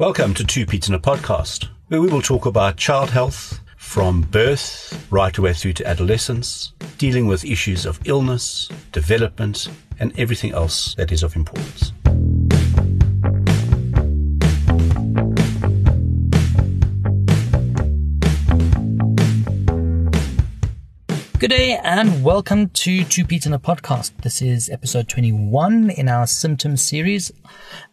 Welcome to Two Peds in a Podcast, where we will talk about child health from birth right away through to adolescence, dealing with issues of illness, development, and everything else that is of importance. Good day and welcome to Two Peds in a Podcast. This is episode 21 in our symptoms series.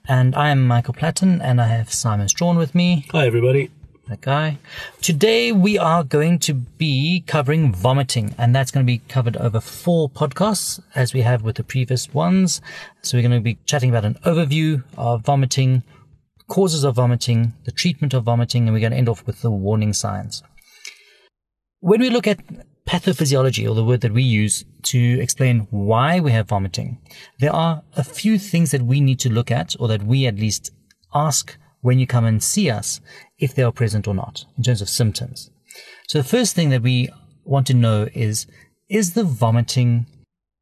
And I am Michael Platten and I have Simon Strachan with me. Hi, everybody. That guy. Today we are going to be covering vomiting and that's going to be covered over four podcasts as we have with the previous ones. So we're going to be chatting about an overview of vomiting, causes of vomiting, the treatment of vomiting, and we're going to end off with the warning signs. When we look at pathophysiology, or the word that we use to explain why we have vomiting, there are a few things that we need to look at, or that we at least ask when you come and see us, if they are present or not, in terms of symptoms. So the first thing that we want to know is, is the vomiting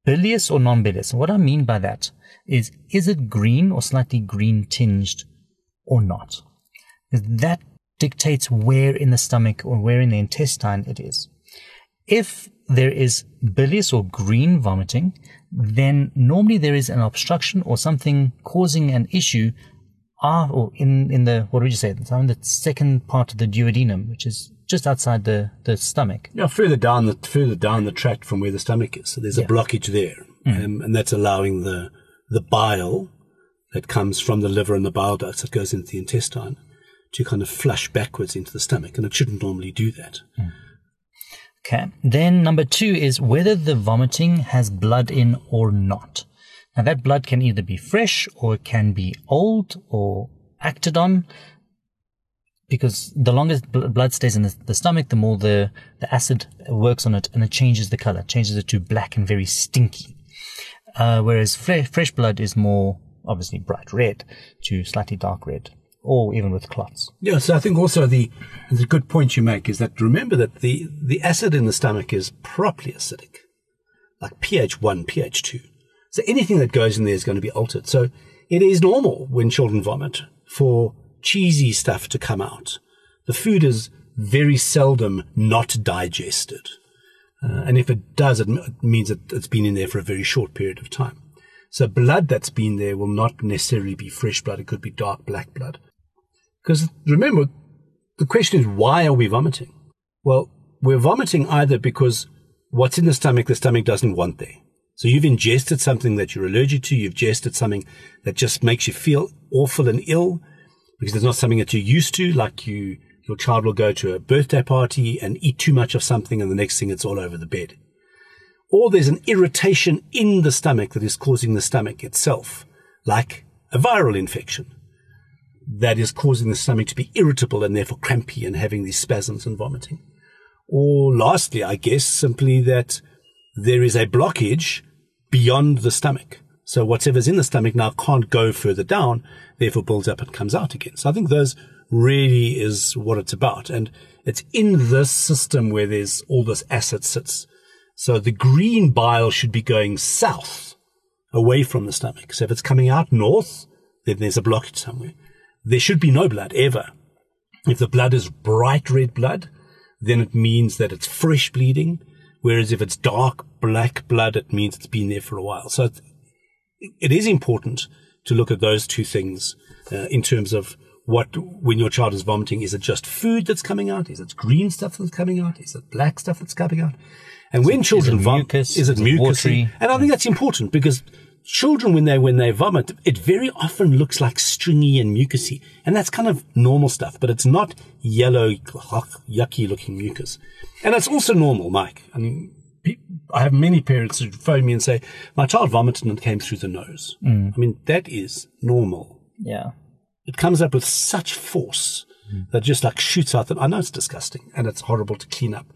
bilious or non-bilious? What I mean by that is, is it green or slightly green tinged or not? That dictates where in the stomach or where in the intestine it is. If there is bilious or green vomiting, then normally there is an obstruction or something causing an issue ah, or in, in the, what would you say, in the second part of the duodenum, which is just outside the, the stomach. Yeah, further down the further down the tract from where the stomach is. So there's Yeah. a blockage there, um, and that's allowing the the bile that comes from the liver and the bile ducts that goes into the intestine to kind of flush backwards into the stomach, and it shouldn't normally do that. Okay. Then number two is whether the vomiting has blood in or not. Now that blood can either be fresh or it can be old or acted on because the longer bl- blood stays in the, the stomach, the more the, the acid works on it and it changes the color, changes it to black and very stinky. Uh, whereas fre- fresh blood is more obviously bright red to slightly dark red or even with clots. Yeah, so I think also the the good point you make is that remember that the the acid in the stomach is properly acidic, like pH one, pH two. So anything that goes in there is going to be altered. So it is normal when children vomit for cheesy stuff to come out. The food is very seldom not digested, uh, and if it does, it, it means that it's been in there for a very short period of time. So blood that's been there will not necessarily be fresh blood; it could be dark black blood. Because remember, the question is, why are we vomiting? Well, we're vomiting either because what's in the stomach, the stomach doesn't want there. So you've ingested something that you're allergic to, you've ingested something that just makes you feel awful and ill because it's not something that you're used to, like you, your child will go to a birthday party and eat too much of something and the next thing it's all over the bed. Or there's an irritation in the stomach that is causing the stomach itself, like a viral infection that is causing the stomach to be irritable and therefore crampy and having these spasms and vomiting. Or lastly, I guess simply that there is a blockage beyond the stomach. So whatever's in the stomach now can't go further down, therefore builds up and comes out again. So I think those really is what it's about. And it's in this system where there's all this acid sits. So the green bile should be going south away from the stomach. So if it's coming out north, then there's a blockage somewhere. There should be no blood ever. If the blood is bright red blood, then it means that it's fresh bleeding. Whereas if it's dark black blood, it means it's been there for a while. So it, is important to look at those two things uh, in terms of what, when your child is vomiting, is it just food that's coming out? Is it green stuff that's coming out? Is it black stuff that's coming out? And when children vomit, mucus? is it Is it mucus? And I think that's important because children, when they when they vomit, it very often looks like stringy and mucusy, and that's kind of normal stuff. But it's not yellow, yucky looking mucus, and that's also normal, Mike. I mean, I have many parents who phone me and say, "My child vomited and it came through the nose." Mm. I mean, that is normal. Yeah. It comes up with such force mm. that just like shoots out. The, I know it's disgusting and it's horrible to clean up,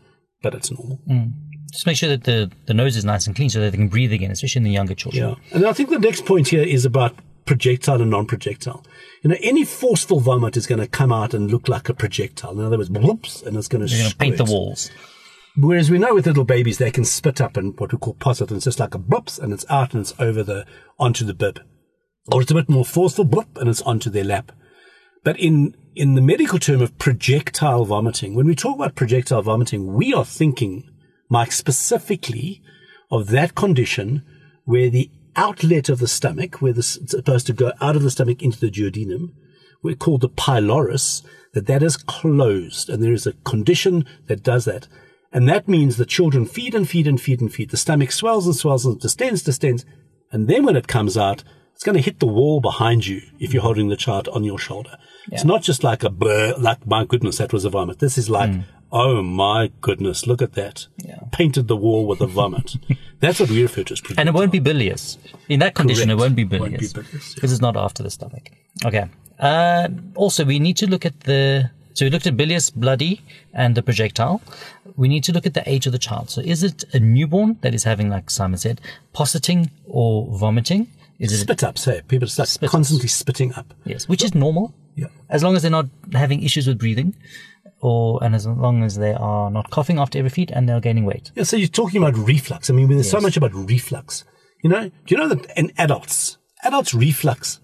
but it's normal. Mm. Just make sure that the, the nose is nice and clean so that they can breathe again, especially in the younger children. Yeah. And I think the next point here is about projectile and non-projectile. You know, any forceful vomit is going to come out and look like a projectile. In other words, bloops, and it's going to going to paint the walls. Whereas we know with little babies, they can spit up and what we call posset, and it's just like a bloops, and it's out and it's over the, onto the bib. Or it's a bit more forceful, bloop, and it's onto their lap. But in, in the medical term of projectile vomiting, when we talk about projectile vomiting, we are thinking, Mike, specifically of that condition where the outlet of the stomach, where this, it's supposed to go out of the stomach into the duodenum, we're called the pylorus, that that is closed. And there is a condition that does that. And that means the children feed and feed and feed and feed. The stomach swells and swells and distends, distends. And then when it comes out, it's going to hit the wall behind you if you're holding the chart on your shoulder. Yeah. It's not just like a blur, like, my goodness, that was a vomit. This is like, mm. oh my goodness, look at that. Yeah. Painted the wall with a vomit. That's what we refer to as And it won't be bilious. In that condition, Correct. it won't be bilious. Because yeah. it's not after the stomach. Okay. Uh, also, we need to look at the so we looked at bilious, bloody, and the projectile. We need to look at the age of the child. So is it a newborn that is having, like Simon said, possetting or vomiting? Is it spit up? Say people start spit constantly spitting up. Yes, which is normal. Yeah. As long as they're not having issues with breathing, or and as long as they are not coughing after every feed and they're gaining weight. Yeah. So you're talking about reflux. I mean, there's yes. so much about reflux. You know, do you know that in adults, adults reflux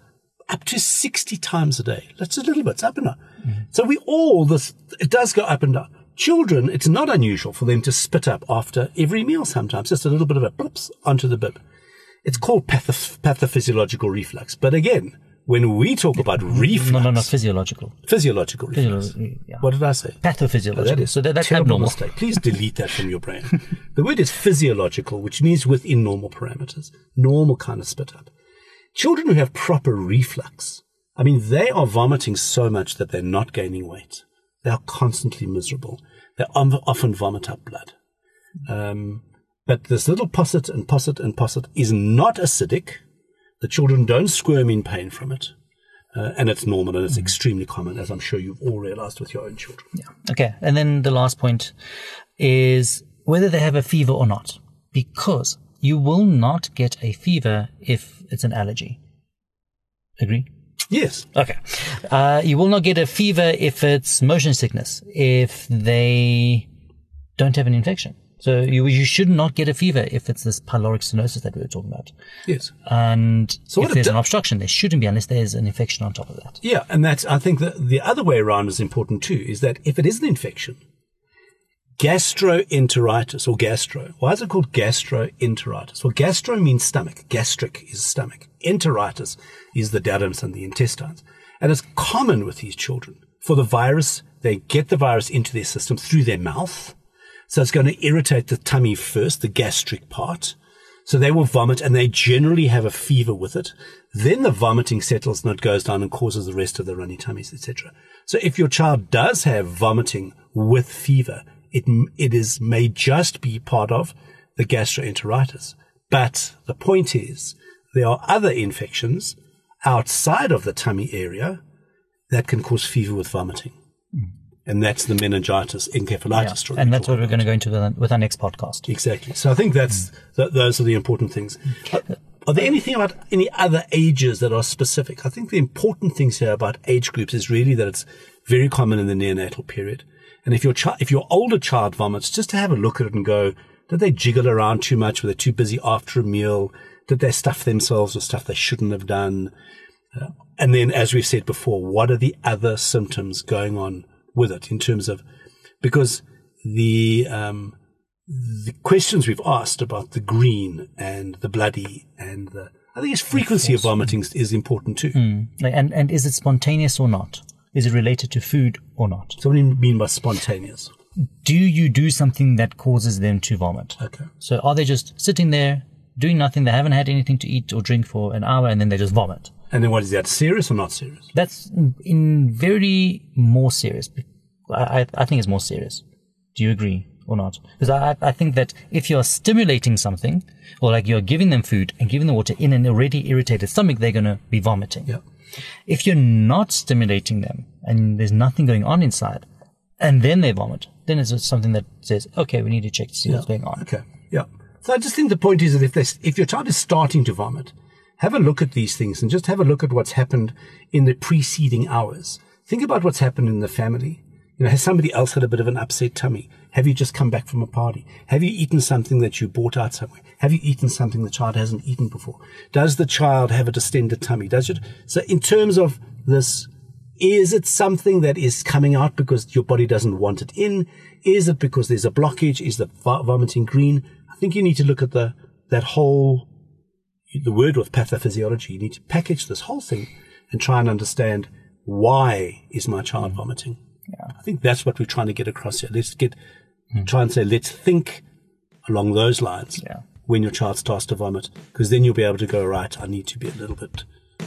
up to 60 times a day. That's a little bit. It's up and down. Mm-hmm. So we all, this, it does go up and down. Children, it's not unusual for them to spit up after every meal sometimes, just a little bit of a blips onto the bib. It's called patho- pathophysiological reflux. But again, when we talk about reflux. No, no, no, physiological. Physiological reflux. Physiolo- yeah. What did I say? Pathophysiological. Oh, that is so that, that's abnormal. mistake. Please delete that from your brain. the word is physiological, which means within normal parameters. Normal kind of spit up. Children who have proper reflux, I mean, they are vomiting so much that they're not gaining weight. They are constantly miserable. They often vomit up blood. Um, but this little posset and posset and posset is not acidic. The children don't squirm in pain from it. Uh, and it's normal and it's mm. extremely common, as I'm sure you've all realized with your own children. Yeah. Okay. And then the last point is whether they have a fever or not. Because you will not get a fever if it's an allergy. Agree? Yes. Okay. Uh, you will not get a fever if it's motion sickness, if they don't have an infection. So you, you should not get a fever if it's this pyloric stenosis that we were talking about. Yes. And so if there's an obstruction, there shouldn't be unless there's an infection on top of that. Yeah, and that's I think that the other way around is important too. Is that if it is an infection, gastroenteritis or gastro. Why is it called gastroenteritis? Well, gastro means stomach. Gastric is stomach. Enteritis is the duodens and the intestines. And it's common with these children. For the virus, they get the virus into their system through their mouth. So it's going to irritate the tummy first, the gastric part. So they will vomit and they generally have a fever with it. Then the vomiting settles and it goes down and causes the rest of the runny tummies, etc. So if your child does have vomiting with fever, it, it is, may just be part of the gastroenteritis. But the point is, there are other infections outside of the tummy area that can cause fever with vomiting. And that's the meningitis, encephalitis. Yeah. And that's what we're going to go into with our next podcast. Exactly. So I think that's, mm. th- those are the important things. Uh, are there anything about any other ages that are specific? I think the important things here about age groups is really that it's very common in the neonatal period. And if your child, if your older child vomits, just to have a look at it and go, did they jiggle around too much? Were they too busy after a meal? Did they stuff themselves with stuff they shouldn't have done? Uh, and then, as we've said before, what are the other symptoms going on with it in terms of, because the, um, the questions we've asked about the green and the bloody and the, I think its frequency of vomiting is important too. Mm. And, and is it spontaneous or not? Is it related to food or not? So what do you mean by spontaneous? Do you do something that causes them to vomit? Okay. So are they just sitting there doing nothing? They haven't had anything to eat or drink for an hour and then they just vomit. And then what is that? Serious or not serious? That's in very more serious. I, I think it's more serious. Do you agree or not? Because I, I think that if you're stimulating something or like you're giving them food and giving them water in an already irritated stomach, they're going to be vomiting. Yeah. If you're not stimulating them and there's nothing going on inside, and then they vomit, then it's something that says, okay, we need to check to see yeah. what's going on. Okay. Yeah. So I just think the point is that if if your child is starting to vomit, have a look at these things and just have a look at what's happened in the preceding hours. Think about what's happened in the family. You know, has somebody else had a bit of an upset tummy? Have you just come back from a party? Have you eaten something that you bought out somewhere? Have you eaten something the child hasn't eaten before? Does the child have a distended tummy? Does it? So in terms of this Is it something that is coming out because your body doesn't want it in? Is it because there's a blockage? Is the vomiting green? I think you need to look at the that whole the word with pathophysiology. You need to package this whole thing and try and understand why is my child mm. vomiting. Yeah. I think that's what we're trying to get across here. Let's get mm. try and say let's think along those lines Yeah. when your child starts to vomit, because then you'll be able to go right. I need to be a little bit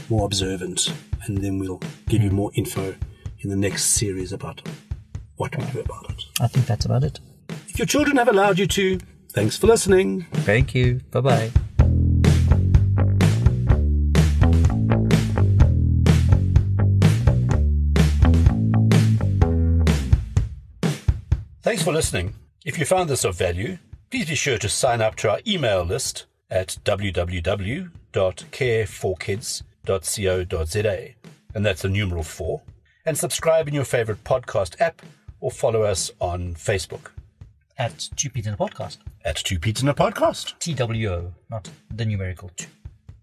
more observant, and then we'll give you mm. more info in the next series about what we do about it. I think that's about it. If your children have allowed you to, thanks for listening. Thank you. Bye bye. Thanks for listening. If you found this of value, please be sure to sign up to our email list at www.care4kids.co.za, and that's the numeral 4, and subscribe in your favorite podcast app or follow us on Facebook At Two Pete in a Podcast. at Two Peds in a Podcast. TWO, not the numerical two.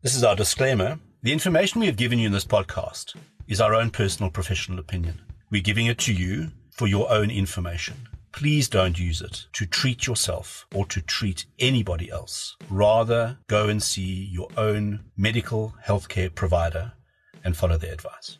This is our disclaimer. The information we have given you in this podcast is our own personal professional opinion. We're giving it to you for your own information. Please don't use it to treat yourself or to treat anybody else. Rather, go and see your own medical healthcare provider and follow their advice.